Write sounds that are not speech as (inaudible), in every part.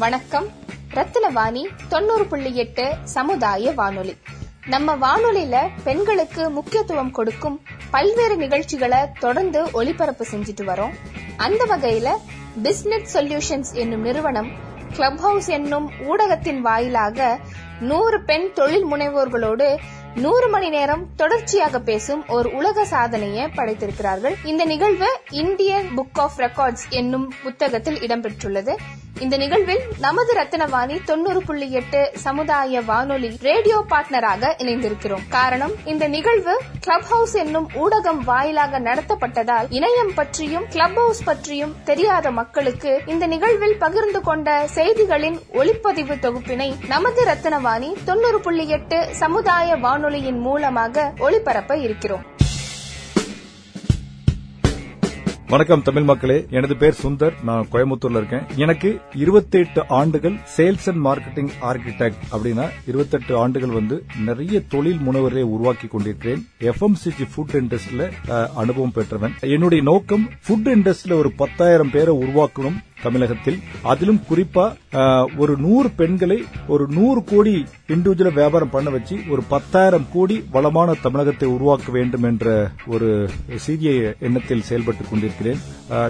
வணக்கம். ரத்தினவாணி தொண்ணூறு புள்ளி எட்டு சமுதாய வானொலி. நம்ம வானொலியில பெண்களுக்கு முக்கியத்துவம் கொடுக்கும் பல்வேறு நிகழ்ச்சிகளை தொடர்ந்து ஒளிபரப்பு செஞ்சுட்டு வரோம். அந்த வகையில பிஸ்னஸ் சொல்யூஷன்ஸ் என்னும் நிறுவனம் கிளப் ஹவுஸ் என்னும் ஊடகத்தின் வாயிலாக நூறு பெண் தொழில் முனைவோர்களோடு நூறு மணி நேரம் தொடர்ச்சியாக பேசும் ஒரு உலக சாதனையை படைத்திருக்கிறார்கள். இந்த நிகழ்வு இந்தியன் புக் ஆஃப் ரெக்கார்ட்ஸ் என்னும் புத்தகத்தில் இடம்பெற்றுள்ளது. இந்த நிகழ்வில் நமது ரத்தினவாணி தொண்ணூறு புள்ளி எட்டு சமுதாய வானொலி ரேடியோ பார்ட்னராக இணைந்திருக்கிறோம். காரணம் இந்த நிகழ்வு கிளப் ஹவுஸ் என்னும் ஊடகம் வாயிலாக நடத்தப்பட்டதால் இணையம் பற்றியும் கிளப் ஹவுஸ் பற்றியும் தெரியாத மக்களுக்கு இந்த நிகழ்வில் பகிர்ந்து கொண்ட செய்திகளின் ஒளிப்பதிவு தொகுப்பினை நமது ரத்தினவாணி தொண்ணூறு புள்ளி எட்டு சமுதாய வானொலியின் மூலமாக ஒளிபரப்ப இருக்கிறோம். வணக்கம் தமிழ் மக்களே. எனது பேர் சுந்தர். நான் கோயம்புத்தூர்ல இருக்கேன். எனக்கு 28 ஆண்டுகள் சேல்ஸ் அண்ட் மார்க்கெட்டிங் ஆர்கிடெக்ட் அப்படின்னா 28 ஆண்டுகள் வந்து நிறைய தொழில் முனைவரை உருவாக்கி கொண்டிருக்கிறேன். எஃப்எம்சிஜி ஃபுட் இண்டஸ்ட்ரியில அனுபவம் பெற்றவன். என்னுடைய நோக்கம் ஃபுட் இண்டஸ்ட்ரியில ஒரு பத்தாயிரம் பேரை உருவாக்கணும். தமிழகத்தில். அதிலும் குறிப்பா ஒரு நூறு பெண்களை ஒரு நூறு கோடி இண்டிவிஜுவல் வியாபாரம் பண்ண வச்சு ஒரு பத்தாயிரம் கோடி வளமான தமிழகத்தை உருவாக்க வேண்டும் என்ற ஒரு சிறிய எண்ணத்தில் செயல்பட்டுக் கொண்டிருக்கிறேன்.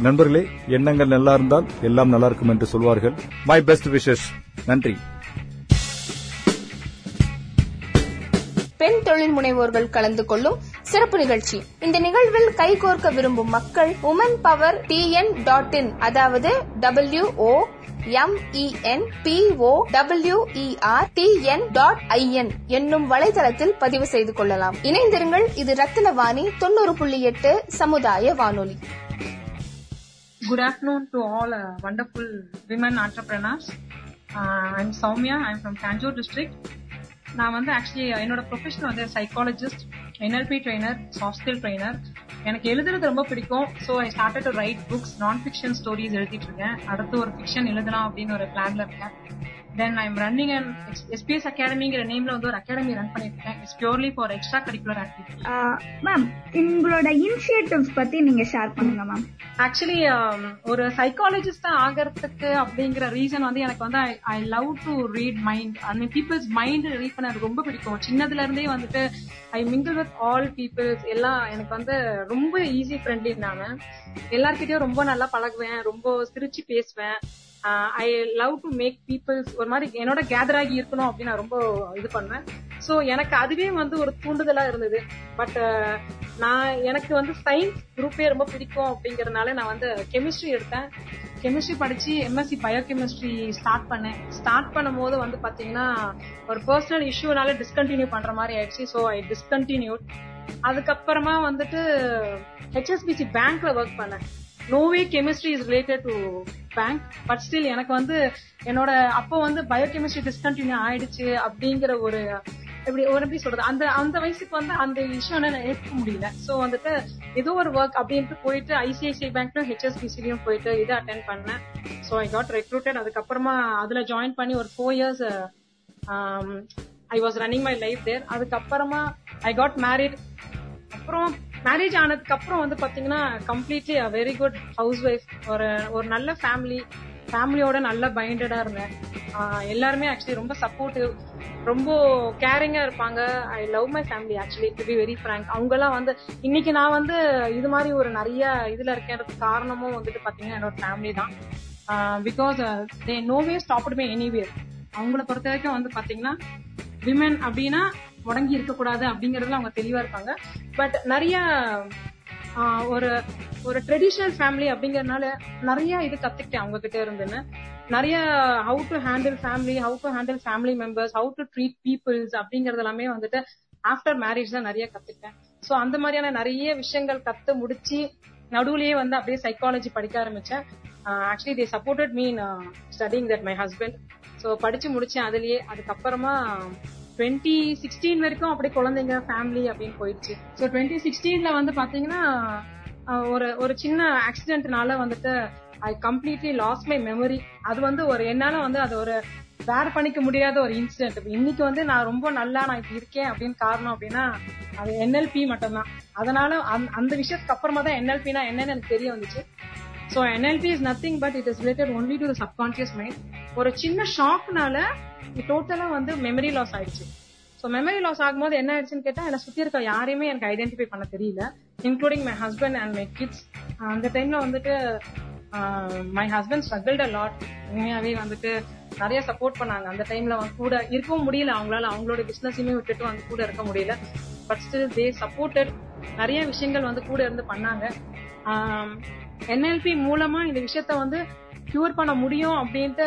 நண்பர்களே எண்ணங்கள் நல்லா இருந்தால் எல்லாம் நல்லா இருக்கும் என்று சொல்வார்கள். மை பெஸ்ட் விஷஸ் நன்றி. பெண் தொழில் முனைவோர்கள் கலந்து கொள்ளும் சிறப்பு நிகழ்ச்சி இந்த நிகழ்வில் கைகோர்க்க விரும்பும் மக்கள் women power TN dot in அதாவது W O M E N P O W E R TN dot I N என்னும் வலைதளத்தில் பதிவு செய்து கொள்ளலாம் இணைந்திருங்கள் இது ரத்தினவாணி தொண்ணூறு புள்ளி எட்டு சமுதாய வானொலி Good afternoon to all uh, wonderful women entrepreneurs. Uh, I'm Soumya. I'm from Tanjore district. நான் வந்து ஆக்சுவலி என்னோட ப்ரொஃபஷன் வந்து psychologist NLP trainer soft skill trainer எனக்கு எழுதுறது ரொம்ப பிடிக்கும். So I started to write books நான் ஃபிக்ஷன் ஸ்டோரிஸ் எழுதிட்டு இருக்கேன். அடுத்து ஒரு ஃபிக்ஷன் எழுதலாம் அப்படின்னு ஒரு பிளான்ல இருக்கேன். Then I am running and SPS அகாடமிங்கிற நேம்ல வந்து ஒரு அகாடமி ரன் பண்ணிட்டு இருக்கேன் it's purely for extra curricular activity ma'am உங்களோட இனிஷியேட்டிவ்ஸ் பத்தி நீங்க ஷேர் பண்ணுங்க மேம் ஆக்சுவலி ஒரு சைக்காலஜிஸ்டா ஆகிறதுக்கு அப்படிங்கிற ரீசன் வந்து எனக்கு வந்து I love to read mind I mean peoples mind read பண்ண எனக்கு ரொம்ப பிடிக்கும். சின்னதுல இருந்தே வந்துட்டு I mingle with all peoples எல்லாம் எனக்கு வந்து ரொம்ப ஈஸி ஃப்ரெண்ட்லி நானு எல்லார்கிட்டயும் ரொம்ப நல்லா பழகுவேன். ரொம்ப சிரிச்சு பேசுவேன். I love to make peoples ஒரு மாதிரி என்னோட கேதர் ஆகி இருக்கணும் அப்படின்னு நான் ரொம்ப இது பண்ணேன் ஸோ எனக்கு அதுவே வந்து ஒரு தூண்டுதலா இருந்தது. பட் நான் எனக்கு வந்து சயின்ஸ் குரூப்பே ரொம்ப பிடிக்கும் அப்படிங்கறதுனால நான் வந்து கெமிஸ்ட்ரி எடுத்தேன். கெமிஸ்ட்ரி படிச்சு எம்எஸ்சி பயோகெமிஸ்ட்ரி ஸ்டார்ட் பண்ணேன். ஸ்டார்ட் பண்ணும்போது வந்து பாத்தீங்கன்னா ஒரு பர்சனல் இஷ்யூனால டிஸ்கண்டினியூ பண்ற மாதிரி ஆயிடுச்சு. ஸோ ஐ டிஸ்கண்டினியூட் அதுக்கப்புறமா வந்துட்டு ஹெச்எஸ்பிசி பேங்க்ல ஒர்க் பண்ணேன். No way chemistry is related to bank but still எனக்கு வந்து என்னோட அப்போ வந்து பயோகெமிஸ்ட்ரி டிஸ்கண்டினியூ ஆயிடுச்சு அப்படிங்கிற ஒரு எப்படி ஒரு எப்படி சொல்றது? அந்த அந்த வயசுக்கு வந்து அந்த விஷயம் நான் ஏற்க முடியல. சோ வந்துட்டு ஏதோ ஒரு ஒர்க் அப்படின்ட்டு போயிட்டு ஐசிஐசிஐ பேங்க்லயும் ஹெச்எஸ்பிசிலையும் போயிட்டு இதை அட்டென்ட் பண்ணேன். சோ ஐ காட் ரெக்ரூட்டட் அதுக்கப்புறமா அதுல ஜாயின் பண்ணி ஒரு four years I was running my life there அதுக்கப்புறமா ஐ காட் மேரிட் அப்புறம் மேரேஜ் ஆனதுக்கு அப்புறம் வந்து பாத்தீங்கன்னா completely a very good house wife ஒரு ஒரு நல்ல ஃபேமிலி ஃபேமிலியோட நல்ல பைண்டடா இருந்தேன். எல்லாருமே ஆக்சுவலி ரொம்ப சப்போர்ட்டிவ் ரொம்ப கேரிங்கா இருப்பாங்க. I love my family actually to be very frank அவங்க எல்லாம் வந்து இன்னைக்கு நான் வந்து இது மாதிரி ஒரு நிறைய இதுல இருக்கிறதுக்கு காரணமும் வந்துட்டு பாத்தீங்கன்னா என்னோட ஃபேமிலி தான். Because they no way stopped me anywhere அவங்கள பொறுத்த வரைக்கும் வந்து பாத்தீங்கன்னா விமன் அப்படின்னா முடங்கி இருக்கக்கூடாது அப்படிங்கறதுல அவங்க தெளிவா இருப்பாங்க. பட் நிறைய ஒரு ஒரு ட்ரெடிஷ்னல் ஃபேமிலி அப்படிங்கறதுனால நிறைய இது கத்துக்கிட்டேன் அவங்க கிட்ட இருந்துன்னு. நிறைய how to handle family how to handle family members how to treat peoples அப்படிங்கறது எல்லாமே வந்துட்டு ஆஃப்டர் மேரேஜ் தான் நிறைய கத்துக்கிட்டேன். சோ அந்த மாதிரியான நிறைய விஷயங்கள் கத்து முடிச்சு நடுவுலயே வந்து அப்படியே சைக்காலஜி படிக்க ஆரம்பிச்சேன். Actually they supported mean studying that my husband so படிச்சு முடிச்சேன். அதுலயே அதுக்கப்புறமா டுவெண்ட்டி சிக்ஸ்டீன் வரைக்கும் அப்படி குழந்தைங்க ஃபேமிலி அப்படின்னு போயிடுச்சு. ஸோ டுவெண்ட்டி சிக்ஸ்டீன்ல வந்து பாத்தீங்கன்னா ஒரு ஒரு சின்ன ஆக்சிடென்ட்னால வந்துட்டு I completely loss my memory அது வந்து ஒரு என்னால வந்து அது ஒரு வேர் பண்ணிக்க முடியாத ஒரு இன்சிடென்ட் இன்னைக்கு வந்து நான் ரொம்ப நல்லா நான் இப்ப இருக்கேன் அப்படின்னு காரணம் அப்படின்னா அது என்எல்பி மட்டும்தான். அதனால அந்த- அந்த விஷயத்துக்கு அப்புறமா தான் என்எல்பினா என்னன்னு எனக்கு தெரிய வந்துச்சு. So NLP is nothing but it is related only to the subconscious mind ஒரு சின்ன ஷாக்னால டோட்டலா வந்து மெமரி லாஸ் ஆயிடுச்சு. ஸோ மெமரி லாஸ் ஆகும்போது என்ன ஆயிடுச்சுன்னு கேட்டா என்ன சுத்தி இருக்க யாரையுமே எனக்கு ஐடென்டிஃபை பண்ண தெரியல. Including my husband and my kids அந்த டைம்ல வந்துட்டு my husband struggled a lot உண்மையாவே வந்துட்டு நிறைய சப்போர்ட் பண்ணாங்க. அந்த டைம்ல வந்து கூட இருக்கவும் முடியல. அவங்களால அவங்களோட பிசினஸையுமே விட்டுட்டு வந்து கூட இருக்க முடியல. பட் ஸ்டில் தே சப்போர்ட்டட் நிறைய விஷயங்கள் வந்து கூட இருந்து பண்ணாங்க. என்எல்பி மூலமா இந்த விஷயத்த வந்து கியூர் பண்ண முடியும் அப்படின்ட்டு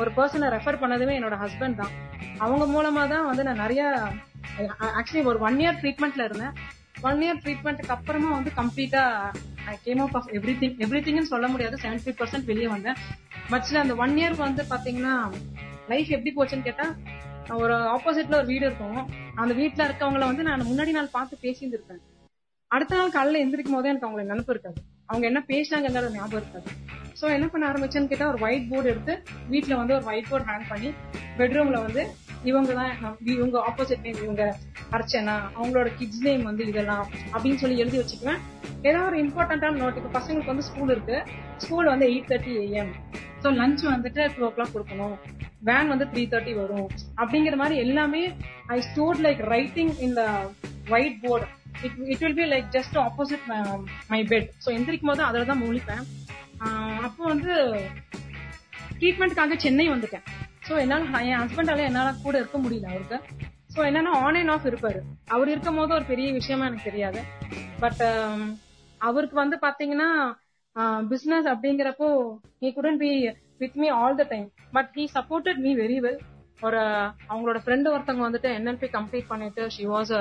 ஒரு பர்சனை ரெஃபர் பண்ணதுமே என்னோட ஹஸ்பண்ட் தான். அவங்க மூலமா தான் வந்து நான் நிறைய ஆக்சுவலி ஒரு ஒன் இயர் ட்ரீட்மெண்ட்ல இருந்தேன். ஒன் இயர் ட்ரீட்மெண்ட்டுக்கு அப்புறமா வந்து கம்ப்ளீட்டா I came of every thing every திங்னு சொல்ல முடியாது. செவன்டி பர்சன்ட் வெளியே வந்தேன். பட்ஸ்ல அந்த ஒன் இயர்க்கு வந்து பாத்தீங்கன்னா லைஃப் எப்படி போச்சுன்னு கேட்டா ஒரு ஆப்போசிட்ல ஒரு வீடு இருக்கும். அந்த வீட்டுல இருக்கவங்கள வந்து நான் முன்னாடி நாள் பார்த்து பேசியிருந்திருப்பேன். அடுத்த நாள் காலையில எந்திரிக்கும் போதே எனக்கு அவங்களுக்கு நினப்பு இருக்காது. அவங்க என்ன பேசினாங்கிறது ஞாபகம் இருக்காது. சோ என்ன பண்ண ஆரம்பிச்சேன்னு கேட்டா ஒரு ஒயிட் போர்டு எடுத்து வீட்டில் வந்து ஒரு ஒயிட் போர்டு ஹேங் பண்ணி பெட்ரூம்ல வந்து இவங்க தான் இவங்க ஆப்போசிட் நேம் இவங்க அர்ச்சனா அவங்களோட கிட்ஸ் நேம் வந்து இதெல்லாம் அப்படின்னு சொல்லி எழுதி வச்சுக்குவேன். ஏதாவது ஒரு இம்பார்ட்டன்டான நோட் இப்போ பசங்களுக்கு வந்து ஸ்கூல் இருக்கு. ஸ்கூல் வந்து eight thirty AM so lunch வந்துட்டு டூ ஓ கிளாக் கொடுக்கணும். வேன் வந்து த்ரீ தேர்ட்டி வரும். அப்படிங்கிற மாதிரி எல்லாமே ஐ ஸ்டோர் லைக் ரைட்டிங் இந்த white board it it will be like just opposite my bed um, so எந்திரிக்கும் போது அதில் தான் முழிப்பேன் அப்போ வந்து ட்ரீட்மெண்ட்டுக்காக சென்னை வந்துட்டேன். ஸோ என்னால் என் ஹஸ்பண்டால என்னால் கூட இருக்க முடியல அவருக்கு. ஸோ என்னன்னா ஆன் அண்ட் ஆஃப் இருப்பாரு. அவர் இருக்கும் போது ஒரு பெரிய விஷயமா எனக்கு தெரியாது. பட் um, அவருக்கு வந்து பாத்தீங்கன்னா பிசினஸ் அப்படிங்கிறப்போ he couldn't be with me all the time but he supported me very well ஒரு அவங்களோட ஃப்ரெண்டு ஒருத்தவங்க வந்துட்டு என்எல்பி கம்ப்ளீட் பண்ணிட்டு she was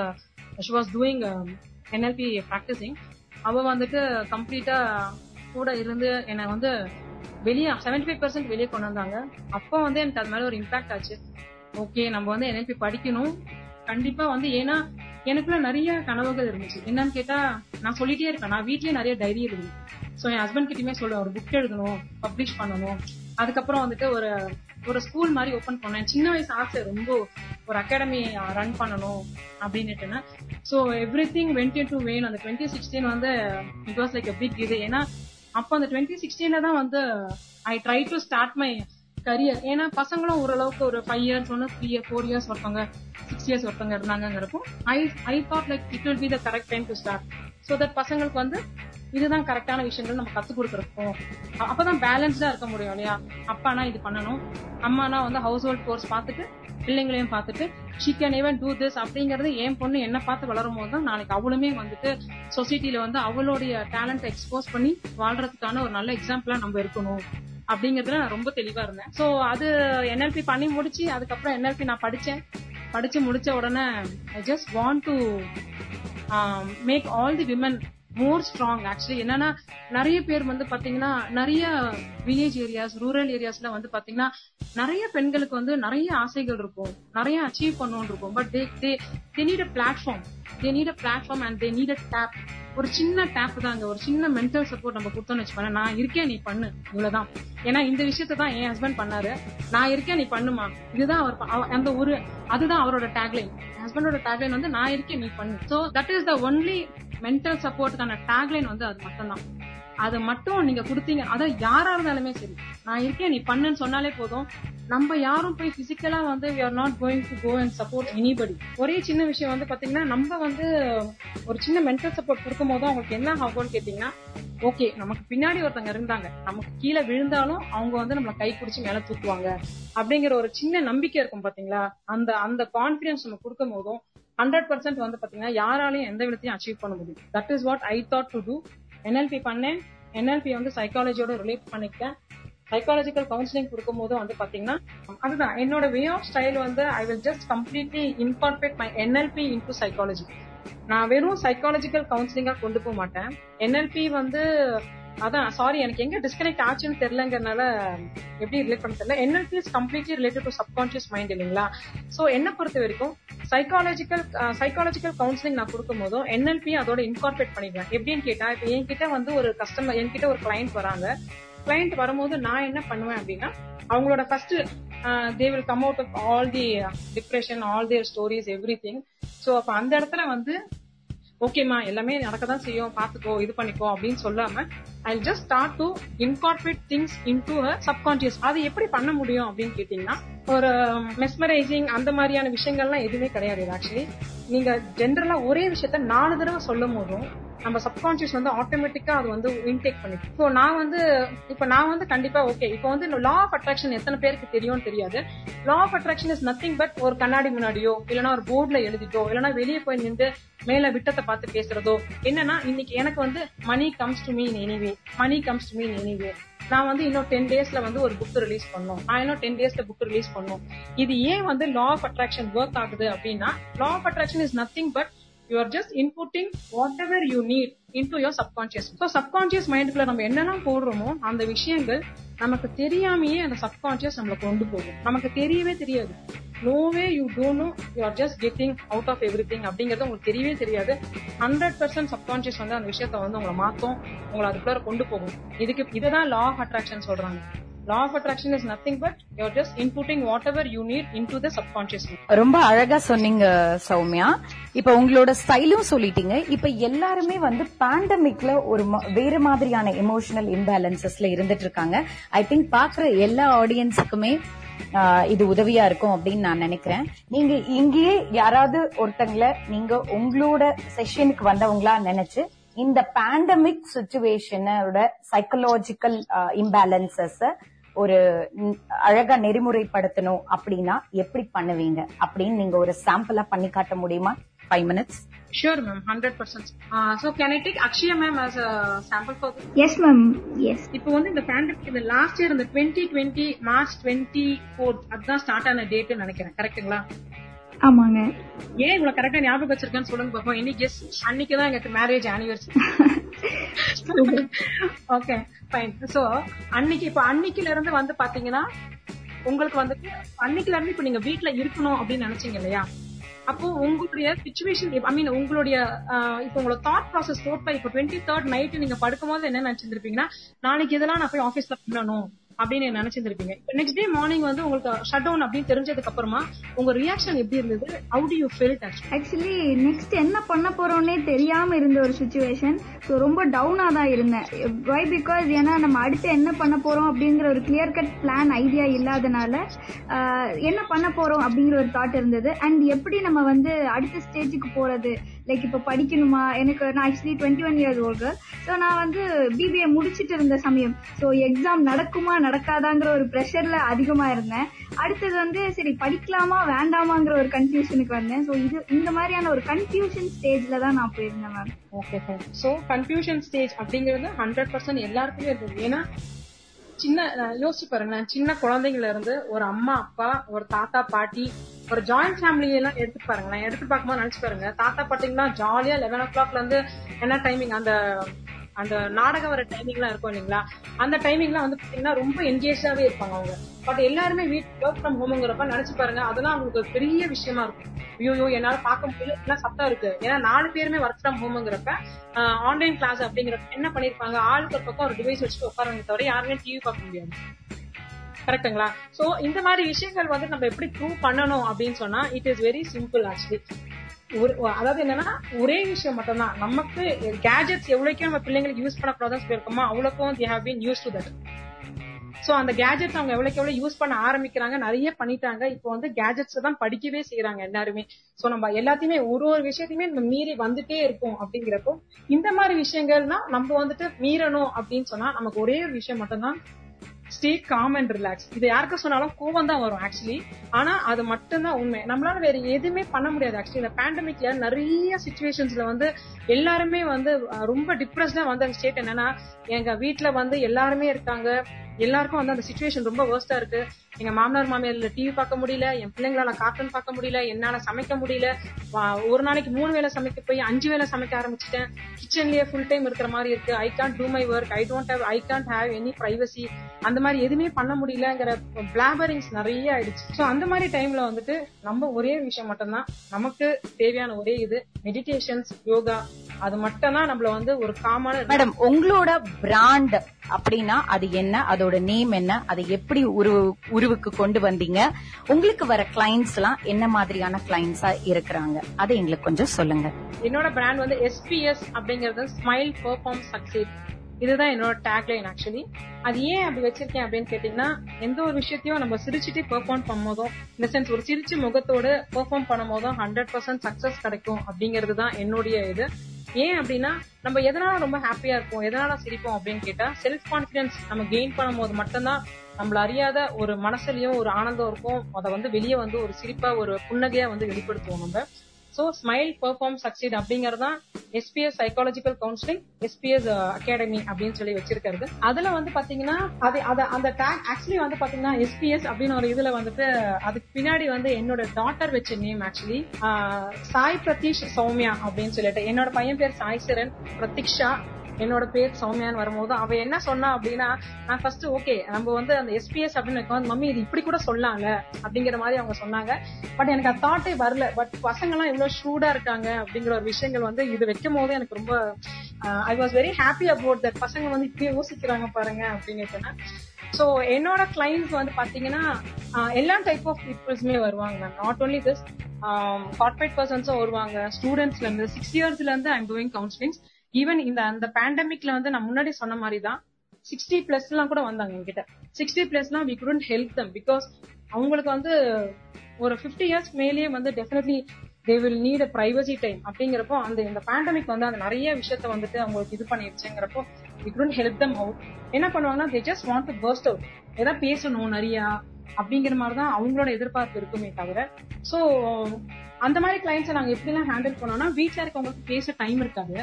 she was doing NLP practising அவ வந்துட்டு கம்ப்ளீட்டா கூட இருந்து என்னை வந்து வெளியே செவன்டி ஃபைவ் பர்சன்ட் வெளியே கொண்டு வந்தாங்க. அப்போ வந்து எனக்கு அது மேல ஒரு இம்பாக்ட் ஆச்சு. ஓகே நம்ம வந்து என்எல்பி படிக்கணும். கண்டிப்பா வந்து ஏன்னா எனக்குள்ள நிறைய கனவுகள் இருந்துச்சு. என்னன்னு கேட்டா நான் சொல்லிட்டே இருக்கேன் நான் வீட்லயே நிறைய டைரி எழுதுவேன் ஸோ என் ஹஸ்பண்ட் கிட்டயுமே சொல்லுவேன். ஒரு புக் எழுதணும் பப்ளிஷ் பண்ணணும். அதுக்கப்புறம் வந்துட்டு ஒரு ஒரு ஸ்கூல் மாதிரி ஓபன் பண்ணேன். சின்ன வயசு ஆசை ரொம்ப ஒரு அகாடமி ரன் பண்ணணும் அப்படின்னுட்டுனா so everything went to vain அந்த டுவெண்ட்டி சிக்ஸ்டீன் வந்து இட் வாஸ் லைக் பிக் இது. ஏன்னா அப்போ அந்த டுவெண்ட்டி சிக்ஸ்டீன்ல தான் வந்து I try to start my career ஏன்னா பசங்களும் ஓரளவுக்கு ஒரு ஃபைவ் இயர்ஸ் ஒன்று த்ரீ இயர் ஃபோர் இயர்ஸ் ஒருத்தவங்க சிக்ஸ் இயர்ஸ் ஒருத்தவங்க இருந்தாங்கிறப்போ I I thought like it will be the correct time to start so that பசங்களுக்கு வந்து இதுதான் கரெக்டான விஷயங்கள் நம்ம கத்துக் கொடுக்குறோம் அப்பதான் பேலன்ஸ்டா இருக்க முடியும் இல்லையா? அப்பானா இது பண்ணணும். அம்மானா வந்து ஹவுஸ் ஹோல்ட் கோர்ஸ் பார்த்துட்டு பிள்ளைங்களையும் பார்த்துட்டு she can even do this அப்படிங்கறது என் பொண்ணு என்ன பார்த்து வளரும் போது தான் நாளைக்கு அவளுமே வந்துட்டு சொசைட்டில வந்து அவளுடைய டேலண்ட் எக்ஸ்போஸ் பண்ணி வாழ்றதுக்கான ஒரு நல்ல எக்ஸாம்பிளா நம்ம இருக்கணும் அப்படிங்கறதுல நான் ரொம்ப தெளிவா இருந்தேன். சோ அது என்எல்பி பண்ணி முடிச்சு அதுக்கப்புறம் என்எல்பி நான் படிச்சேன். படிச்சு முடிச்ச உடனே I just want to make all the women more strong actually என்னன்னா நிறைய பேர் வந்து பாத்தீங்கன்னா நிறைய வில்லேஜ் ஏரியாஸ் ரூரல் ஏரியாஸ்ல வந்து பாத்தீங்கன்னா நிறைய பெண்களுக்கு வந்து நிறைய ஆசைகள் இருக்கும். நிறைய அச்சீவ் பண்ணணும் இருக்கும். But they they they need a platform they need a platform and they need a tape ஒரு சின்ன டேப் தாங்க. ஒரு சின்ன மென்டல் சப்போர்ட் நம்ம கொடுத்தோம்னு வச்சுக்கோங்க. நான் இருக்கேன் நீ பண்ணு. இவ்வளவுதான். ஏன்னா இந்த விஷயத்த தான் என் ஹஸ்பண்ட் பண்ணாரு. நான் இருக்கேன் நீ பண்ணுமா? இதுதான் அவர் அந்த ஒரு அதுதான் அவரோட டேக்லைன் ஹஸ்பண்டோட டேக்லைன் வந்து நான் இருக்கேன் நீ பண்ணு. So that is the only mental சப்போர்ட்டுக்கான tagline வந்து அது மட்டும்தான். அதை மட்டும் நீங்க கொடுத்தீங்க. அதான் யாரா இருந்தாலுமே சரி. நான் இருக்கேன் நீ பண்ணுன்னு சொன்னாலே போதும். நம்ம யாரும் போய் பிசிக்கலா வந்து we are not going to go and support anybody ஒரே சின்ன விஷயம் வந்து பாத்தீங்கன்னா நம்ம வந்து ஒரு சின்ன மென்டல் சப்போர்ட் கொடுக்கும் போது அவங்களுக்கு என்ன ஆகும்னு கேட்டீங்கன்னா ஓகே நமக்கு பின்னாடி ஒருத்தங்க இருந்தாங்க. நமக்கு கீழே விழுந்தாலும் அவங்க வந்து நம்மள கை பிடிச்சி மேல தூக்குவாங்க. அப்படிங்கிற ஒரு சின்ன நம்பிக்கை இருக்கும் பாத்தீங்களா? அந்த அந்த கான்பிடன்ஸ் நம்ம கொடுக்கும் போதும் ஹண்ட்ரட் பர்சன்ட் வந்து பாத்தீங்கன்னா யாராலையும் எந்த விதத்தையும் அச்சீவ் பண்ண முடியும். That is what I thought to do NLP பண்ணேன். என்எல்பி வந்து சைக்காலஜியோட ரிலேட் பண்ணிக்கிட்டேன். சைக்காலஜிக்கல் கவுன்சிலிங் கொடுக்கும் போது வந்து பாத்தீங்கன்னா அதுதான் என்னோட வே ஆஃப் ஸ்டைல் வந்து I will just completely incorporate my NLP into psychology நான் வெறும் சைக்காலஜிக்கல் கவுன்சிலிங்கா கொண்டு போக மாட்டேன். என்எல்பி வந்து அதான் சாரி எனக்கு எங்க டிஸ்கனெக்ட் ஆச்சுன்னு தெரியலங்கிறனால எப்படி ரிலேட் பண்ண தெரியல. NLP is completely related to subconscious mind இல்லைங்களா? சோ என்ன பொறுத்த வரைக்கும் சைக்காலஜிக்கல் சைக்காலஜிக்கல் கவுன்சிலிங் நான் கொடுக்கும் போதும் என்எல்பி அதோட இன்கார்பரேட் பண்ணிடுவேன். எப்படின்னு கேட்டா இப்ப என்கிட்ட வந்து ஒரு கஸ்டமர் என்கிட்ட ஒரு கிளைண்ட் வராங்க. கிளைண்ட் வரும்போது நான் என்ன பண்ணுவேன் அப்படின்னா அவங்களோட first they will come out of all the depression all their stories everything so அப்போ அந்த இடத்துல வந்து ஓகேமா எல்லாமே நடக்க தான் செய்யும் பாத்துக்கோ இது பண்ணிக்கோ அப்படின்னு சொல்லாம I just start to incorporate things into subconscious அது எப்படி பண்ண முடியும் அப்படின்னு கேட்டீங்கன்னா ஒரு மெஸ்மரைசிங் அந்த மாதிரியான விஷயங்கள்லாம் எதுவுமே கிடையாது ஆக்சுவலி நீங்க ஜென்ரலா ஒரே விஷயத்த நாலு தடவை சொல்லும் போதும் நம்ம சப்கான்சியஸ் வந்து ஆட்டோமேட்டிக்கா அது வந்து இன்டேக் பண்ணி இப்போ நான் வந்து இப்போ நான் வந்து கண்டிப்பா ஓகே இப்போ வந்து லா ஆஃப் அட்ராக்ஷன் எத்தனை பேருக்கு தெரியும்னு தெரியாது. Law of attraction is nothing but ஒரு கண்ணாடி முன்னாடியோ இல்லைன்னா ஒரு போர்ட்ல எழுதிட்டோ இல்லைன்னா வெளியே போய் நின்று மேல விட்டத்தை பார்த்து பேசுறதோ என்னன்னா இன்னைக்கு எனக்கு வந்து money comes to mean anyway money comes to mean anyway நான் வந்து இன்னும் டென் டேஸ்ல வந்து ஒரு புக் ரிலீஸ் பண்ணும். நான் இன்னும் டென் டேஸ்ல புக் ரிலீஸ் பண்ணும். இது ஏன் வந்து லா ஆஃப் அட்ராக்ஷன் ஒர்க் ஆகுது அப்படின்னா law of attraction is nothing but you are just inputting whatever you need into your subconscious so subconscious மைண்டுக்குள்ள நம்ம என்னெல்லாம் போடுறோமோ அந்த விஷயங்கள் நமக்கு தெரியாமையே அந்த சப்கான்சியஸ் நம்மளை கொண்டு போகும். நமக்கு தெரியவே தெரியாது. No way you don't know you are just getting out of everything அப்படிங்கிறது உங்களுக்கு தெரியவே தெரியாது. ஹண்ட்ரட் பர்சன்ட் சப்கான்சியஸ் வந்து அந்த விஷயத்த வந்து உங்களை மாத்தும். உங்களை அதுக்குள்ள கொண்டு போகும். இதுக்கு இதுதான் லா ஆஃப் அட்ராக்ஷன் சொல்றாங்க. Law of attraction is nothing but you are just inputting whatever you need into the subconscious ரொம்ப அழகா சொன்னீங்க சௌமியா. இப்ப உங்களோட ஸ்டைலும் சொல்லிட்டீங்க. இப்ப எல்லாருமே வந்து பேண்டமிக்ல ஒரு வேற மாதிரியான எமோஷனல் இம்பேலன்சஸ்ல இருந்துட்டு இருக்காங்க. ஐ திங்க் பாக்குற எல்லா ஆடியன்ஸுக்குமே இது உதவியா இருக்கும் அப்படின்னு நான் நினைக்கிறேன். நீங்க இங்கேயே யாராவது ஒருத்தங்கள நீங்க உங்களோட செஷனுக்கு வந்தவங்களா நினைச்சு இந்த பேண்டமிக் சுச்சுவேஷனோட சைக்கலாஜிக்கல் இம்பேலன்சஸ் ஒரு அழகா நெறிமுறைப்படுத்தணும் அப்படின்னா எப்படி பண்ணுவீங்க? அப்படின்னு நீங்க ஒரு சாம்பிளா பண்ணி காட்ட முடியுமா? Five minutes sure ma'am hundred percent so can I take Akshaya ma'am as sample for yes ma'am yes இப்போ வந்து இந்த பேண்டமிக் இந்த லாஸ்ட் இயர் இந்த twenty twenty March twenty fourth அதுதான் ஸ்டார்ட் ஆன டேட்னு நினைக்கிறேன். கரெக்ட்டுங்களா ஆமாங்க. ஏன் இவ்வளவு கரெக்டா ஞாபகம் வச்சிருக்கேன்னு சொல்லுங்க பாப்போம். இன்னைக்கு எஸ் (laughs) அன்னைக்கு தான் எங்களுக்கு marriage anniversary okay fine so அன்னைக்கு இப்ப அன்னைக்குல இருந்து வந்து பாத்தீங்கன்னா உங்களுக்கு வந்துட்டு அன்னைக்குல இருந்து இப்ப நீங்க வீட்ல இருக்கணும் அப்படின்னு நினைச்சீங்க இல்லையா? அப்போ உங்களுடைய சுச்சுவேஷன் ஐ மீன் உங்களுடைய ஆஹ், இப்போ உங்களோட தாட் ப்ராசஸ் டோட்டா இப்போ டுவெண்ட்டி தேர்ட் நைட் நீங்க படுக்கும்போது என்ன நினைச்சிருந்திருப்பீங்கன்னா நாளைக்கு இதெல்லாம் நான் போய் ஆபீஸ்ல பண்ணணும். அப்படின்னு நினைச்சிருந்திருப்பீங்க. நெக்ஸ்ட் டே மார்னிங் வந்து உங்களுக்கு ஷட் டவுன் அப்படின்னு தெரிஞ்சதுக்கு அப்புறமா உங்க ரியாக்ஷன் எப்படி இருந்தது? How do you feel actually next என்ன பண்ண போறோம்னே தெரியாம இருந்த ஒரு சுச்சுவேஷன் ஸோ ரொம்ப டவுனா தான் இருந்தேன். வை பிகாஸ் ஏன்னா நம்ம அடுத்து என்ன பண்ண போறோம் அப்படிங்கிற ஒரு கிளியர் கட் பிளான் ஐடியா இல்லாதனால என்ன பண்ண போறோம் அப்படிங்கிற ஒரு தாட் இருந்தது. அண்ட் எப்படி நம்ம வந்து அடுத்த ஸ்டேஜுக்கு போறது? லைக் இப்போ படிக்கணுமா? எனக்கு நான் actually twenty one years old so நான் வந்து பிபிஏ முடிச்சிட்டு இருந்த சமயம். ஸோ எக்ஸாம் நடக்குமா நடக்காதாங்கிற ஒரு ப்ரெஷர்ல அதிகமா இருந்தேன். அடுத்தது வந்து சரி படிக்கலாமா வேண்டாமாங்கிற ஒரு கன்ஃபியூஷனுக்கு வந்தேன். ஸோ இது இந்த மாதிரியான ஒரு கன்ஃபியூஷன் ஸ்டேஜ்ல தான் நான் போயிருந்தேன் ma'am okay sir so confusion stage அப்படிங்கிறது ஹண்ட்ரட் பர்சன்ட் எல்லாருக்குமே இருந்தது. ஏன்னா சின்ன அஹ், யோசிச்சு பாருங்களேன். சின்ன குழந்தைங்கள இருந்து ஒரு அம்மா அப்பா ஒரு தாத்தா பாட்டி ஒரு ஜாயிண்ட் ஃபேமிலி எல்லாம் எடுத்து பாருங்களேன். எடுத்து பார்க்கும்போது நினைச்சு பாருங்க. தாத்தா பாட்டிங்கன்னா ஜாலியா லெவன் ஓ கிளாக்ல இருந்து என்ன டைமிங் அந்த அந்த நாடகம் வர டைமிங் எல்லாம் இருக்கும் இல்லைங்களா? அந்த டைமிங்லாம் வந்து பாத்தீங்கன்னா ரொம்ப என்கேஜாவே இருப்பாங்க அவங்க. பட் எல்லாருமே வீட் ஒர்க் ஃப்ரம் ஹோம்ங்கிறப்ப நினைச்சு பாருங்க அதெல்லாம் அவங்களுக்கு பெரிய விஷயமா இருக்கும். ஐயோ என்னால பார்க்க முடியல எல்லாம் சத்தம் இருக்கு? ஏன்னா நாலு பேருமே ஒர்க் ஃப்ரம் ஹோம்ங்கிறப்ப ஆன்லைன் கிளாஸ் அப்படிங்கிறப்ப என்ன பண்ணிருப்பாங்க? ஆளுக்கு ஒரு பக்கம் ஒரு டிவைஸ் வச்சுட்டு உட்காருங்க தவிர யாருமே டிவி பார்க்க முடியாது. கரெக்ட்டுங்களா சோ இந்த மாதிரி விஷயங்கள் வந்து நம்ம எப்படி ப்ரூவ் பண்ணணும் அப்படின்னு சொன்னா it is very simple actually அதாவது என்னன்னா ஒரே விஷயம் மட்டும்தான். நமக்கு கேஜெட்ஸ் எவ்வளவுக்கு நம்ம பிள்ளைங்களுக்கு யூஸ் பண்ணக்கூடாதுன்னு சொல்லியிருக்கோமோ அவ்வளோக்கும் they have been use to that so அந்த கேஜெட்ஸ் அவங்க எவ்வளவுக்கு எவ்வளவு யூஸ் பண்ண ஆரம்பிக்கிறாங்க நிறைய பண்ணிட்டாங்க. இப்போ வந்து கேஜெட்ஸ் தான் படிக்கவே செய்யறாங்க எல்லாருமே. சோ நம்ம எல்லாத்தையுமே ஒரு ஒரு விஷயத்தையுமே நம்ம மீறி வந்துட்டே இருக்கும் அப்படிங்கிறப்போ இந்த மாதிரி விஷயங்கள்னா நம்ம வந்துட்டு மீறணும் அப்படின்னு சொன்னா நமக்கு ஒரே ஒரு விஷயம் மட்டும்தான் ஸ்டே காம் அண்ட் ரிலாக்ஸ் இது யாருக்கு சொன்னாலும் கோவம் தான் வரும் ஆக்சுவலி ஆனா அது மட்டும்தான் உண்மை. நம்மளால வேற எதுவுமே பண்ண முடியாது ஆக்சுவலி இந்த பேண்டமிக்ல நிறைய சுச்சுவேஷன்ஸ்ல வந்து எல்லாருமே வந்து ரொம்ப டிப்ரெஸ்டா வந்த ஸ்டேட் என்னன்னா எங்க வீட்டுல வந்து எல்லாருமே இருக்காங்க. எல்லாருக்கும் வந்து அந்த சுச்சுவேஷன் ரொம்ப வேர்ஸ்டா இருக்கு. எங்க மாமனார் மாமியார்ல டிவி பார்க்க முடியல என் பிள்ளைங்களால கார்ட்டூன் பார்க்க முடியல என்னால சமைக்க முடியல. ஒரு நாளைக்கு மூணு வேளை சமைக்க போய் அஞ்சு வேளை சமைக்க ஆரம்பிச்சிட்டேன். கிச்சன்லயே ஃபுல் டைம் இருக்கிற மாதிரி இருக்கு. I can't do my work I don't have I can't have any privacy அந்த மாதிரி எதுவுமே பண்ண முடியலங்கிற பிளாபரிங்ஸ் நிறைய ஆயிடுச்சு. ஸோ அந்த மாதிரி டைம்ல வந்துட்டு நம்ம ஒரே விஷயம் மட்டும்தான். நமக்கு தேவையான ஒரே இது மெடிடேஷன்ஸ் யோகா அது மட்டும் தான் நம்மள வந்து ஒரு காமான மேடம் உங்களோட பிராண்ட் அப்படின்னா அது என்ன? அது அதோட நேம் என்ன அதை எப்படி உருவு உருவுக்கு கொண்டு வந்தீங்க உங்களுக்கு வர கிளைண்ட்ஸ் எல்லாம் என்ன மாதிரியான கிளைண்ட்ஸா இருக்கிறாங்க? அதை எங்களுக்கு கொஞ்சம் சொல்லுங்க. என்னோட பிராண்ட் வந்து எஸ்பிஎஸ் அப்படிங்கறது ஸ்மைல் பெர்ஃபார்ம் சக்சீட் இதுதான் என்னோட டேக்லைன் ஆக்சுவலி அது ஏன் அப்படி வச்சிருக்கேன் அப்படின்னு கேட்டீங்கன்னா எந்த ஒரு விஷயத்தையும் நம்ம சிரிச்சுட்டு பெர்ஃபார்ம் பண்ணும்போதும் இந்த சென்ஸ் ஒரு சிரிச்சு முகத்தோடு பெர்ஃபார்ம் பண்ணும் போதும் ஹண்ட்ரட் பர்சன்ட் சக்சஸ் கிடைக்கும் அப்படிங்கிறது தான் என்னுடைய இது. ஏன் அப்படின்னா நம்ம எதனால ரொம்ப ஹாப்பியா இருப்போம்? எதனால சிரிப்போம் அப்படின்னு கேட்டா செல்ஃப் கான்பிடன்ஸ் நம்ம கெயின் பண்ணும் போது மட்டும்தான் நம்மள அறியாத ஒரு மனசுலயும் ஒரு ஆனந்தம் இருக்கும். அதை வந்து வெளியே வந்து ஒரு சிரிப்பா ஒரு புன்னகையா வந்து வெளிப்படுத்துவோம் நம்ம. சோ ஸ்மைல் பெர்ஃபார்ம் சக்சீட் அப்படிங்கறது தான் SBS psychological counselling SBS academy அப்படின்னு சொல்லி வச்சிருக்கிறது. அதுல வந்து பாத்தீங்கன்னா அது அத அந்த டேக் ஆக்சுவலி வந்து பாத்தீங்கன்னா எஸ்பிஎஸ் அப்படின்னு ஒரு இதுல வந்துட்டு அதுக்கு பின்னாடி வந்து என்னோட டாட்டர் வச்ச name actually uh, Sai Pradeesh Soumya அப்படின்னு சொல்லிட்டு என்னோட பையன் பேர் சாய் சரண் பிரதீக்ஷா. என்னோட பேர் சௌமியான்னு வரும்போது அவ என்ன சொன்னா அப்படின்னா நான் ஃபர்ஸ்ட் ஓகே நம்ம வந்து அந்த எஸ்பிஎஸ் அப்படின்னு இருக்கோம் மம்மி இது இப்படி கூட சொன்னாங்க அப்படிங்கிற மாதிரி அவங்க சொன்னாங்க. பட் எனக்கு அந்த தாட்டே வரல. பட் பசங்க எல்லாம் இவ்வளவு ஷூடா இருக்காங்க அப்படிங்கிற ஒரு விஷயங்கள் வந்து இது வைக்கும் போது எனக்கு ரொம்ப I was very happy about that பசங்க வந்து இப்படியே யோசிக்கிறாங்க பாருங்க அப்படின்னு ஸோ என்னோட கிளைண்ட்ஸ் வந்து பாத்தீங்கன்னா uh, எல்லா டைப் ஆஃப் பீப்புள்ஸுமே வருவாங்க ma'am not only this corporate பர்சன்ஸும் வருவாங்க. ஸ்டூடெண்ட்ஸ்ல இருந்து சிக்ஸ் இயர்ஸ்ல இருந்து ஐம் டூயிங் கவுன்சிலிங்ஸ் ஈவன் இந்த அந்த பேண்டமிக்ல வந்து நான் முன்னாடி சொன்ன மாதிரி தான் சிக்ஸ்டி பிளஸ் எல்லாம் கூட வந்தாங்க என்கிட்ட. Sixty பிளஸ்லாம் we couldn't help them because அவங்களுக்கு வந்து ஒரு ஃபிஃப்டி இயர்ஸ் மேலேயே வந்து definitely they will need a privacy time அப்படிங்கிறப்போ அந்த இந்த பேண்டமிக் வந்து அந்த நிறைய விஷயத்த வந்துட்டு அவங்களுக்கு இது பண்ணிடுச்சுங்கிறப்போ we couldn't help them out என்ன பண்ணுவாங்கன்னா they just want to burst out ஏதாவது பேசணும் நிறையா அப்படிங்கிற மாதிரி தான் அவங்களோட எதிர்பார்ப்பு இருக்குமே தவிர. சோ அந்த மாதிரி கிளைண்ட்ஸை நாங்க எப்படிலாம் ஹேண்டில் பண்ணோம்னா வீட்டில் இருக்கவங்களுக்கு பேச டைம் இருக்காது.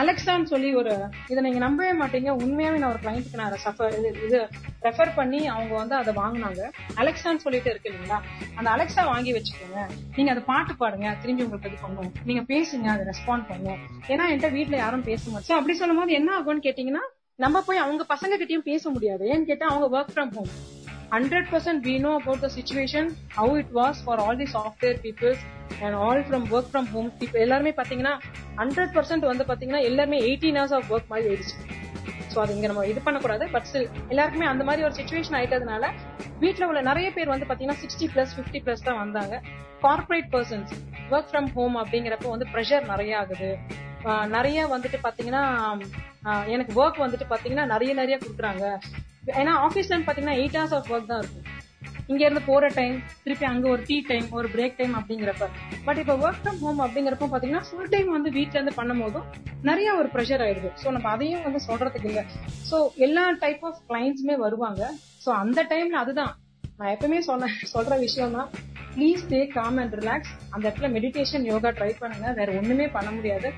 அலெக்சான்னு சொல்லி ஒரு இதை நீங்க நம்பவே மாட்டீங்க. உண்மையாவே நான் ஒரு கிளைண்ட்டுக்கு நான் சஃபர் இது இது ரெஃபர் பண்ணி அவங்க வந்து அதை வாங்கினாங்க. அலெக்சான்னு சொல்லிட்டு இருக்கு இல்லைங்களா? அந்த அலெக்சா வாங்கி வச்சுக்கோங்க. நீங்க அதை பாட்டு பாடுங்க. திரும்பி உங்களுக்கு இது பண்ணும். நீங்க பேசுங்க அதை ரெஸ்பாண்ட் பண்ணும். ஏன்னா என்கிட்ட வீட்டுல யாரும் பேச மாட்டோம் அப்படி சொல்லும் போது என்ன ஆகும்னு கேட்டீங்கன்னா நம்ம போய் அவங்க பசங்க கிட்டயும் பேச முடியாது. ஏன்னு கேட்டா அவங்க work from home hundred percent we know about the situation how it was for all the software peoples and all from work from home இப்போ எல்லாருமே பாத்தீங்கன்னா ஹண்ட்ரட் பர்சன்ட் வந்து பாத்தீங்கன்னா எல்லாருமே எயிட்டீன் ஹவர்ஸ் ஆஃப் ஒர்க் மாதிரி ஆயிடுச்சு. ஸோ அது இங்கே நம்ம இது பண்ணக்கூடாது. பட் ஸ்டில் எல்லாருக்குமே அந்த மாதிரி ஒரு சுச்சுவேஷன் ஆயிட்டதுனால வீட்டில் உள்ள நிறைய பேர் வந்து பாத்தீங்கன்னா சிக்ஸ்டி பிளஸ் ஃபிஃப்டி பிளஸ் தான் வந்தாங்க. Corporate persons work from home அப்படிங்கிறப்ப வந்து ப்ரெஷர் நிறைய ஆகுது. நிறைய வந்துட்டு பாத்தீங்கன்னா எனக்கு ஒர்க் வந்துட்டு பாத்தீங்கன்னா நிறைய நிறைய கொடுக்குறாங்க. ஏன்னா டைம் பாத்தீங்கன்னா எயிட் ஹவர்ஸ் ஆஃப் ஒர்க் தான் இருக்கும். இங்க இருந்து போற டைம் திருப்பி அங்க ஒரு டீ டைம் ஒரு பிரேக் டைம் அப்படிங்கிறப்ப. பட் இப்ப ஒர்க் ஃப்ரம் ஹோம் அப்படிங்கிறப்ப பாத்தீங்கன்னா ஃபுல் டைம் வந்து வீட்ல இருந்து பண்ணும் போதும் நிறைய ஒரு ப்ரெஷர் ஆயிடுது. சோ நம்ம அதையும் வந்து சொல்றதுக்கு இல்ல. சோ எல்லா டைப் ஆஃப் கிளைண்ட்ஸுமே வருவாங்க. சோ அந்த டைம்ல அதுதான். நான் எப்பவுமே சொன்ன சொல்ற விஷயம் தான் please stay calm and relax அந்த இடத்துல மெடிடேஷன் யோகா ட்ரை பண்ணுங்க. வேற ஒண்ணுமே பண்ண முடியாது.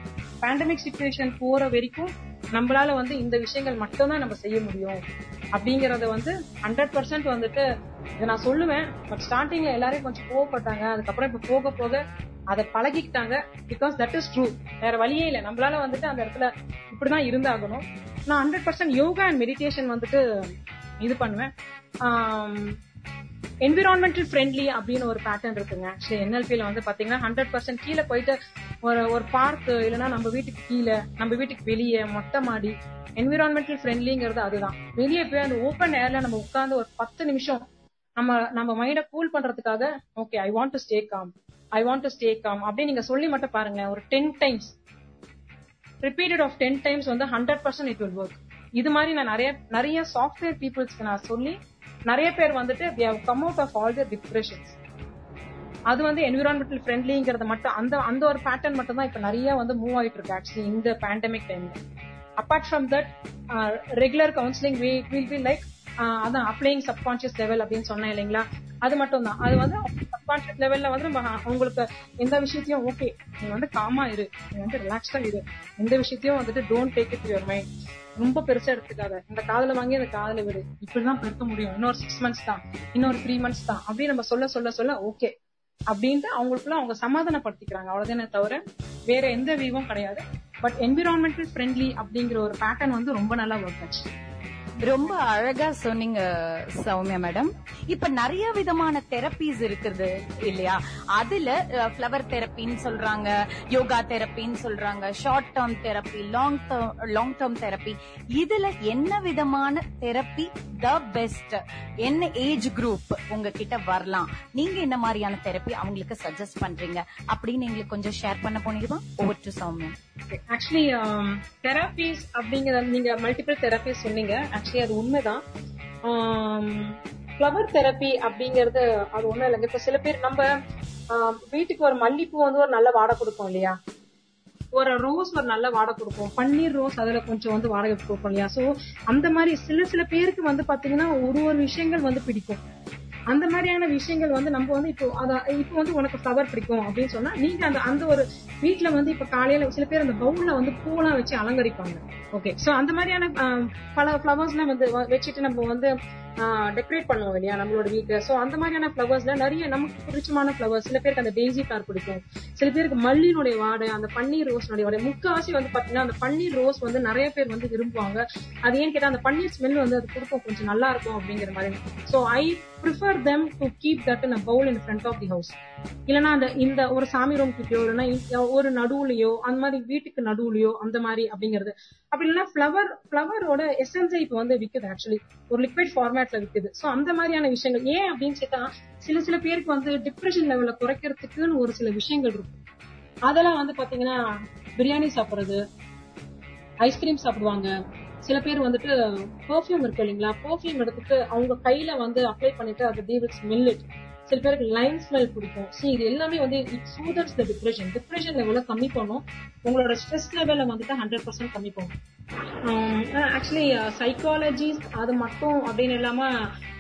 பேண்டமிக் சுச்சுவேஷன் போற வரைக்கும் நம்மளால வந்து இந்த விஷயங்கள் மட்டும்தான் நம்ம செய்ய முடியும். அப்படிங்கறத வந்து ஹண்ட்ரட் பர்சன்ட் வந்துட்டு இதை நான் சொல்லுவேன். பட் ஸ்டார்டிங்ல எல்லாரையும் கொஞ்சம் கோவப்பட்டாங்க. அதுக்கப்புறம் இப்ப போக போக அதை பழகிக்கிட்டாங்க. பிகாஸ் தட் இஸ் ட்ரூ வேற வழியே இல்லை. நம்மளால வந்துட்டு அந்த இடத்துல இப்படிதான் இருந்தாகணும். நான் hundred percent yoga and meditation வந்துட்டு இது பண்ணுவேன். என்விரான்மெண்டல் ஃப்ரெண்ட்லி அப்படின்னு ஒரு பேட்டர்ன் இருக்குங்க. ஆக்சுவலி என்எல்பியில வந்து பாத்தீங்கன்னா ஹண்ட்ரட் பர்சன்ட் கீழே போயிட்டு ஒரு ஒரு பார்க் இல்லைன்னா நம்ம வீட்டுக்கு கீழே நம்ம வீட்டுக்கு வெளியே மொட்டை மாடி என்விரான்மெண்டல் ஃப்ரெண்ட்லிங்கிறது அதுதான். வெளியே போய் அந்த ஓப்பன் ஏர்ல நம்ம உட்கார்ந்து ஒரு பத்து நிமிஷம் நம்ம நம்ம மைண்ட கூல் பண்றதுக்காக okay I want to stay calm I want to stay calm அப்படின்னு நீங்க சொல்லி மட்டும் பாருங்களேன் ஒரு ten times repeated of ten times வந்து hundred percent it will work இது மாதிரி நான் நிறைய நிறைய சாஃப்ட்வேர் பீப்புள்ஸ்க்கு நான் சொல்லி நிறைய பேர் வந்துட்டு come out of all their depressions அது வந்து என்விரான்மெண்டல் ஃப்ரெண்ட்லிங்கிறத மட்டும் அந்த அந்த ஒரு பேட்டர்ன் மட்டும் தான் இப்ப நிறைய வந்து மூவ் ஆகிட்டு இருக்கு ஆக்சுவலி இந்த பேண்டமிக் டைம்ல apart from that regular counselling will be like அதான் அப்ளைங் சப்கான்சியஸ் லெவல் அப்படின்னு சொன்னேன் இல்லைங்களா? அது மட்டும் தான் அது வந்து சப்கான்சியஸ் லெவல்ல வந்து நம்ம அவங்களுக்கு எந்த விஷயத்தையும் ஓகே நீ வந்து காமா இரு. நீ வந்து ரிலாக்ஸ்டா இரு. எந்த விஷயத்தையும் வந்துட்டு don't take it your mind ரொம்ப பெருசா எடுத்துக்காத. இந்த காதல வாங்கி அந்த காதல விடு. இப்படிதான் பெருக்க முடியும். இன்னொரு சிக்ஸ் மந்த்ஸ் தான். இன்னொரு த்ரீ மந்த்ஸ் தான். அப்படின்னு நம்ம சொல்ல சொல்ல சொல்ல ஓகே அப்படின்ட்டு அவங்களுக்குள்ள அவங்க சமாதானப்படுத்திக்கிறாங்க. அவ்வளவுதானே தவிர வேற எந்த வியூவும் கிடையாது. பட் என்விரான்மெண்டல் ஃப்ரெண்ட்லி அப்படிங்கிற ஒரு பேட்டர்ன் வந்து ரொம்ப நல்லா ஒர்க் ஆச்சு. ரொம்ப அழகா சொன்னீங்க சௌமியா மேடம் இப்ப நிறைய விதமான தெரப்பீஸ் இருக்குது இல்லையா? அதுல பிளவர் தெரப்பின்னு சொல்றாங்க யோகா தெரப்பின்னு சொல்றாங்க short term therapy long term long term therapy இதுல என்ன விதமான தெரப்பி த பெஸ்ட் என்ன ஏஜ் குரூப் உங்ககிட்ட வரலாம். நீங்க என்ன மாதிரியான தெரப்பி அவங்களுக்கு சஜஸ்ட் பண்றீங்க? அப்படின்னு எங்களுக்கு கொஞ்சம் ஷேர் பண்ண போனீங்களா? Over to Sowmya. Actually therapies um, அப்படிங்கறது நீங்க மல்டிபிள் தெரப்பி சொன்னீங்க. ஆக்சுவலி அது உண்மைதான். ஃப்ளவர் தெரப்பி அப்படிங்கறது அது ஒண்ணும் இல்லைங்க. இப்ப சில பேர் நம்ம வீட்டுக்கு ஒரு மல்லிப்பூ வந்து ஒரு நல்ல வாடை கொடுப்போம் இல்லையா? ஒரு ரோஸ் ஒரு நல்ல வாடை கொடுப்போம். பன்னீர் ரோஸ் அதுல கொஞ்சம் வந்து வாடகை கொடுப்போம் இல்லையா? சோ அந்த மாதிரி சில சில பேருக்கு வந்து பாத்தீங்கன்னா ஒரு ஒரு விஷயங்கள் வந்து பிடிக்கும். அந்த மாதிரியான விஷயங்கள் வந்து நம்ம வந்து இப்போ அத இப்போ வந்து உனக்கு ஃப்ளவர் பிடிக்கும் அப்படின்னு சொன்னா நீங்க அந்த அந்த ஒரு வீட்டுல வந்து இப்ப காலையில சில பேர் அந்த பவுல்ல வந்து பூலாம் வச்சு அலங்கரிப்பாங்க. ஓகே சோ அந்த மாதிரியான பல பல ஃப்ளவர்ஸ்லாம் வந்து வ- வச்சுட்டு நம்ம வந்து டெக்கரேட் பண்ணுவோம் இல்லையா நம்மளோட வீட்டை. சோ அந்த மாதிரியான ஃப்ளவர்ஸ்ல நிறைய நமக்கு பிடிச்சமான ஃப்ளவர்ஸ் சில பேருக்கு அந்த டெய்ஸி கார் பிடிக்கும். சில பேருக்கு மல்லியினுடைய வாடை அந்த பன்னீர் ரோஸ்னுடைய வாடை. முக்காவாசி வந்து பாத்தீங்கன்னா அந்த பன்னீர் ரோஸ் வந்து நிறைய பேர் வந்து விரும்புவாங்க. அது ஏன்னு கேட்டா அந்த பன்னீர் ஸ்மெல் வந்து அது கொடுக்கும். கொஞ்சம் நல்லா இருக்கும் அப்படிங்கிற மாதிரி. So I prefer them to keep that in bowl in front of the house இல்லைன்னா அந்த இந்த ஒரு சாமி ரூம் கிட்டயோ இல்லைன்னா ஒரு நடுவுலயோ அந்த மாதிரி வீட்டுக்கு நடுவுலயோ அந்த மாதிரி அப்படிங்கிறது. அப்படி இல்லைன்னா ஃபிளவர் ஃபிளவரோட எசன்ஸை இப்போ வந்து விற்குது ஆக்சுவலி ஒரு லிக்விட் ஃபார்மேட்ல விற்குது ஸோ அந்த மாதிரியான விஷயங்கள். ஏன் அப்படின்னு கேட்டா சில சில பேருக்கு வந்து டிப்ரெஷன் லெவலில் குறைக்கிறதுக்குன்னு ஒரு சில விஷயங்கள் இருக்கும். அதெல்லாம் வந்து பாத்தீங்கன்னா பிரியாணி சாப்பிடுறது ஐஸ்கிரீம் சாப்பிடுவாங்க. சில பேர் வந்துட்டு பெர்ஃப்யூம் இருக்கு இல்லைங்களா? பெர்ஃப்யூம் எடுத்துட்டு அவங்க கையில வந்து அப்ளை பண்ணிட்டு அது தே வில் ஸ்மெல் இட் சில பேருக்கு லைம் ஸ்மெல் பிடிக்கும். ஸோ இது எல்லாமே வந்து it soothes the depression depression லெவலில் கம்மி பண்ணும்? உங்களோட ஸ்ட்ரெஸ் லெவலில் வந்துட்டு ஹண்ட்ரட் பர்சன்ட் கம்மி பண்ணும். ஆக்சுவலி சைக்காலஜி அது மட்டும் அப்படின்னு இல்லாமல்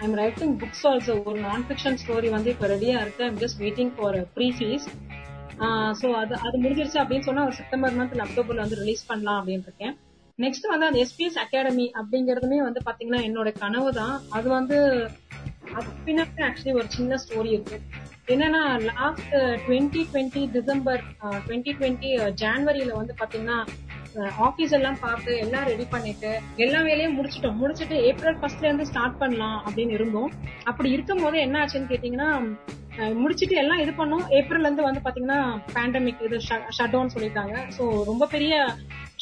ஐம் ரைட்டிங் புக்ஸ் ஆல்சோ ஒரு நான் ஃபிக்ஷன் ஸ்டோரி வந்து இப்போ ரெடியாக இருக்கு. I'm just waiting for free fees so அது அது முடிஞ்சிருச்சு அப்படின்னு சொன்னால் செப்டம்பர் மந்த் அக்டோபர்ல வந்து ரிலீஸ் பண்ணலாம் அப்படின்னு இருக்கேன். நெக்ஸ்ட் வந்து அந்த எஸ்பிஎஸ் அகாடமி அப்படிங்கறதுமே வந்து பாத்தீங்கன்னா என்னோட கனவு தான். அது வந்து அது பின்னாடி ஆக்சுவலி ஒரு சின்ன ஸ்டோரி இருக்கு. என்னன்னா last twenty twenty December twenty twenty ஜான்வரியில வந்து பாத்தீங்கன்னா ஆபீஸ் எல்லாம் பார்த்து எல்லாம் ரெடி பண்ணிட்டு எல்லா வேலையும் முடிச்சிட்டோம். முடிச்சிட்டு ஏப்ரல் ஃபர்ஸ்ட்ல இருந்து ஸ்டார்ட் பண்ணலாம் அப்படின்னு இருந்தோம். அப்படி இருக்கும் போது என்ன ஆச்சுன்னு கேட்டீங்கன்னா முடிச்சிட்டு எல்லாம் இது பண்ணோம். ஏப்ரல் இருந்து வந்து பாத்தீங்கன்னா பேண்டமிக் இது ஷட் டவுன் சொல்லிட்டாங்க. ஸோ ரொம்ப பெரிய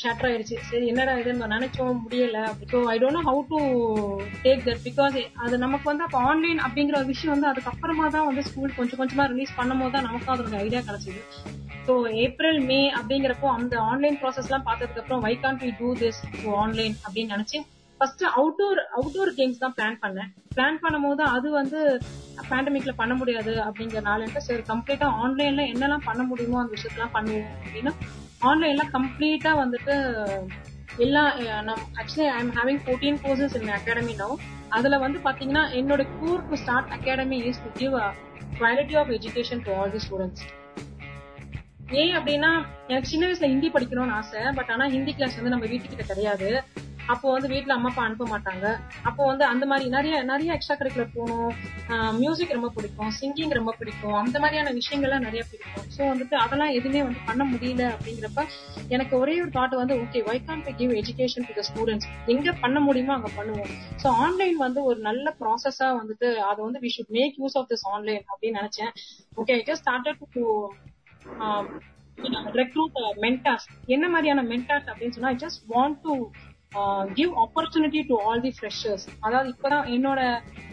ஷேட்டர் ஆயிடுச்சு சரி என்னடா இது நம்ம நினைச்சோம் முடியல. So I don't know how to take that because அது நமக்கு வந்து அப்போ ஆன்லைன் அப்படிங்கிற ஒரு விஷயம் வந்து அதுக்கப்புறமா தான் வந்து ஸ்கூல் கொஞ்சம் கொஞ்சமா ரிலீஸ் பண்ணும் போது தான் நமக்கும் அதோட ஐடியா கிடைச்சிது. ஸோ ஏப்ரல் மே அப்படிங்கிறப்போ அந்த ஆன்லைன் ப்ராசஸ் எல்லாம் பார்த்ததுக்கு அப்புறம் why can't we do this online அப்படின்னு நினைச்சு ஃபர்ஸ்ட் அவுட்டோர் அவுட்டோர் கேம்ஸ் தான் பிளான் பண்ணேன். பிளான் பண்ணும்போது அது வந்து பேண்டமிக்ல பண்ண முடியாது அப்படிங்கிறனால சரி கம்ப்ளீட்டா ஆன்லைன்ல என்னெல்லாம் பண்ண முடியுமோ அந்த விஷயத்தெல்லாம் பண்ணுவோம் அப்படின்னா ஆன்லைன்ல கம்ப்ளீட்டா வந்துட்டு எல்லா actually I am having fourteen courses in academy no அதுல வந்து பாத்தீங்கன்னா என்னோட கூர் to start academy is to give quality of education to all the students ஏன் அப்படின்னா எனக்கு சின்ன வயசுல ஹிந்தி படிக்கணும்னு ஆசை பட் ஆனா ஹிந்தி கிளாஸ் வந்து நம்ம வீட்டுக்கிட்ட கிடையாது. அப்போ வந்து வீட்டுல அம்மா அப்பா அனுப்ப மாட்டாங்க. அப்போ வந்து அந்த மாதிரி நிறைய நிறைய எக்ஸ்ட்ரா கரிக்குலர் போகணும். மியூசிக் ரொம்ப பிடிக்கும் சிங்கிங் ரொம்ப பிடிக்கும் அந்த மாதிரியான விஷயங்கள்லாம் நிறைய பிடிக்கும். ஸோ வந்துட்டு அதெல்லாம் எதுவுமே வந்து பண்ண முடியல அப்படிங்கிறப்ப எனக்கு ஒரே ஒரு தாட் வந்து okay why can give education to the students எங்க பண்ண முடியுமோ அங்க பண்ணுவோம். ஸோ ஆன்லைன் வந்து ஒரு நல்ல ப்ராசஸா வந்துட்டு அதை வந்து we should make use of this online அப்படின்னு நினைச்சேன். Okay just started to recruit mentors என்ன மாதிரியான மென்டாஸ் அப்படின்னு சொன்னா just want to give opportunity to all the freshers அதாவது இப்பதான் என்னோட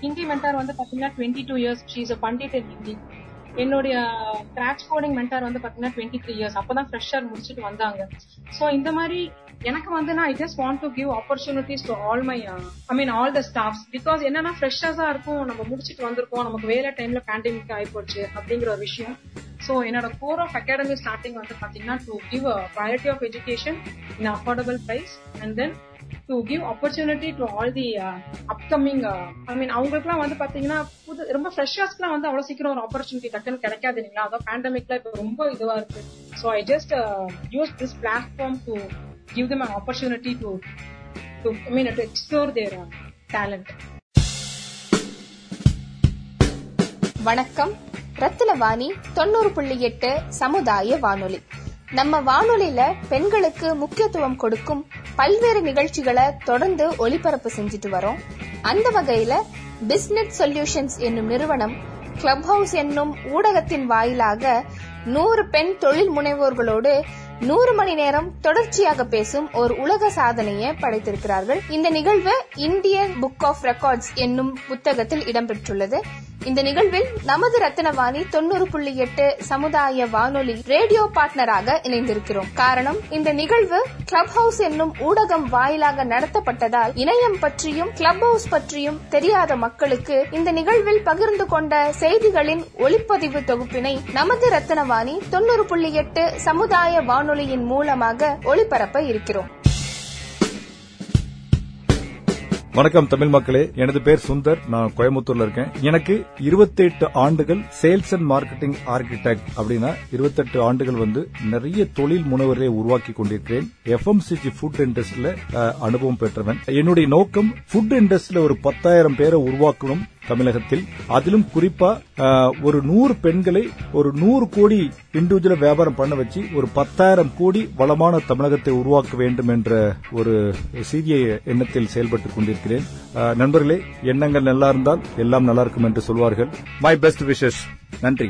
ஹிந்தி மென்டார் வந்து பாத்தீங்கன்னா twenty two years she's a pandit in Hindi என்னுடைய கிராச் கோடிங் மென்டார் வந்து பாத்தீங்கன்னா டுவெண்ட்டி த்ரீ இயர்ஸ் அப்பதான் ஃப்ரெஷர் முடிச்சுட்டு வந்தாங்க. சோ இந்த மாதிரி எனக்கு வந்து நான் I just want to give opportunities to all my I mean all the staffs because என்னன்னா ஃப்ரெஷர்ஸா இருக்கும். நம்ம முடிச்சுட்டு வந்திருக்கோம். நமக்கு வேலை டைம்ல பேண்டமிக் ஆயிப்போச்சு அப்படிங்கிற ஒரு விஷயம். ஸோ என்னோட கோர் ஆஃப் அகாடமி ஸ்டார்டிங் வந்து பார்த்தீங்கன்னா to give quality of education in affordable price and then to give opportunity to all the upcoming I mean அவங்களுக்குலாம் வந்து பாத்தீங்கன்னா புது ரொம்ப ஃப்ரெஷர்ஸ்க்குலாம் வந்து அவ்வளவு சீக்கிரம் ஒரு ஆப்பர்ச்சுனிட்டி டக்குன்னு கிடைக்காது இல்லைங்களா? அதான் பேண்டமிக்ல இப்போ ரொம்ப இதுவா இருக்கு. So I just use this platform to give them an opportunity to to mean mean to explore their uh, வணக்கம். ரத்தினவாணி தொண்ணூறு புள்ளி எட்டு சமுதாய வானொலி. நம்ம வானொலியில பெண்களுக்கு முக்கியத்துவம் கொடுக்கும் பல்வேறு நிகழ்ச்சிகளை தொடர்ந்து ஒளிபரப்பு செஞ்சுட்டு வரோம். அந்த வகையில பிஸ்னஸ் சொல்யூஷன்ஸ் என்னும் நிறுவனம் கிளப் ஹவுஸ் என்னும் ஊடகத்தின் வாயிலாக நூறு பெண் தொழில் முனைவோர்களோடு நூறு மணி நேரம் தொடர்ச்சியாக பேசும் ஒரு உலக சாதனையை படைத்திருக்கிறார்கள். இந்த நிகழ்வு இந்தியன் புக் ஆஃப் ரெக்கார்ட்ஸ் என்னும் புத்தகத்தில் இடம்பெற்றுள்ளது. இந்த நிகழ்வில் நமது ரத்தினவாணி தொண்ணூறு புள்ளி எட்டு சமுதாய வானொலி ரேடியோ பார்ட்னராக இணைந்திருக்கிறோம். காரணம் இந்த நிகழ்வு கிளப் ஹவுஸ் என்னும் ஊடகம் வாயிலாக நடத்தப்பட்டதால் இணையம் பற்றியும் கிளப் ஹவுஸ் பற்றியும் தெரியாத மக்களுக்கு இந்த நிகழ்வில் பகிர்ந்து கொண்ட செய்திகளின் ஒளிப்பதிவு தொகுப்பினை நமது ரத்தினவாணி தொண்ணூறு புள்ளி எட்டு சமுதாய வானொலி வானொலியின் மூலமாக ஒளிபரப்ப இருக்கிறோம். வணக்கம் தமிழ் மக்களே எனது பேர் சுந்தர் நான் கோயம்புத்தூர்ல இருக்கேன். எனக்கு 28 ஆண்டுகள் சேல்ஸ் அண்ட் மார்க்கெட்டிங் ஆர்கிடெக்ட் அப்படின்னா 28 ஆண்டுகள் வந்து நிறைய தொழில் முனைவரை உருவாக்கி கொண்டிருக்கிறேன். எஃப்எம்சிஜி ஃபுட் இண்டஸ்ட்ரியில அனுபவம் பெற்றவன். என்னுடைய நோக்கம் ஃபுட் இண்டஸ்ட்ரியில ஒரு பத்தாயிரம் பேரை உருவாக்கணும். தமிழகத்தில். அதிலும் குறிப்பா ஒரு நூறு பெண்களை ஒரு நூறு கோடி இண்டிவிஜுவல வியாபாரம் பண்ண வச்சு ஒரு பத்தாயிரம் கோடி வளமான தமிழகத்தை உருவாக்க வேண்டும் என்ற ஒரு சீரிய எண்ணத்தில் செயல்பட்டுக் கொண்டிருக்கிறேன். நண்பர்களே எண்ணங்கள் நல்லா இருந்தால் எல்லாம் நல்லா இருக்கும் என்று சொல்வார்கள். மை பெஸ்ட் விஷஸ் நன்றி.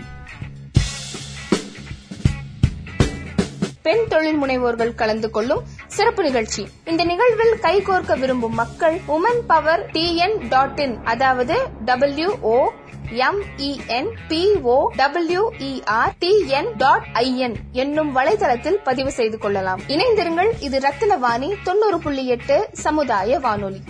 பெண் தொழில் முனைவோர்கள் கலந்து கொள்ளும் சிறப்பு நிகழ்ச்சி. இந்த நிகழ்வில் கைகோர்க்க விரும்பும் மக்கள் women power TN dot in அதாவது W O M E N P O W E R TN dot I N என்னும் வலைதளத்தில் பதிவு செய்து கொள்ளலாம். இணைந்திருங்கள் இது ரத்தினவாணி தொண்ணூறு புள்ளி எட்டு சமுதாய வானொலி.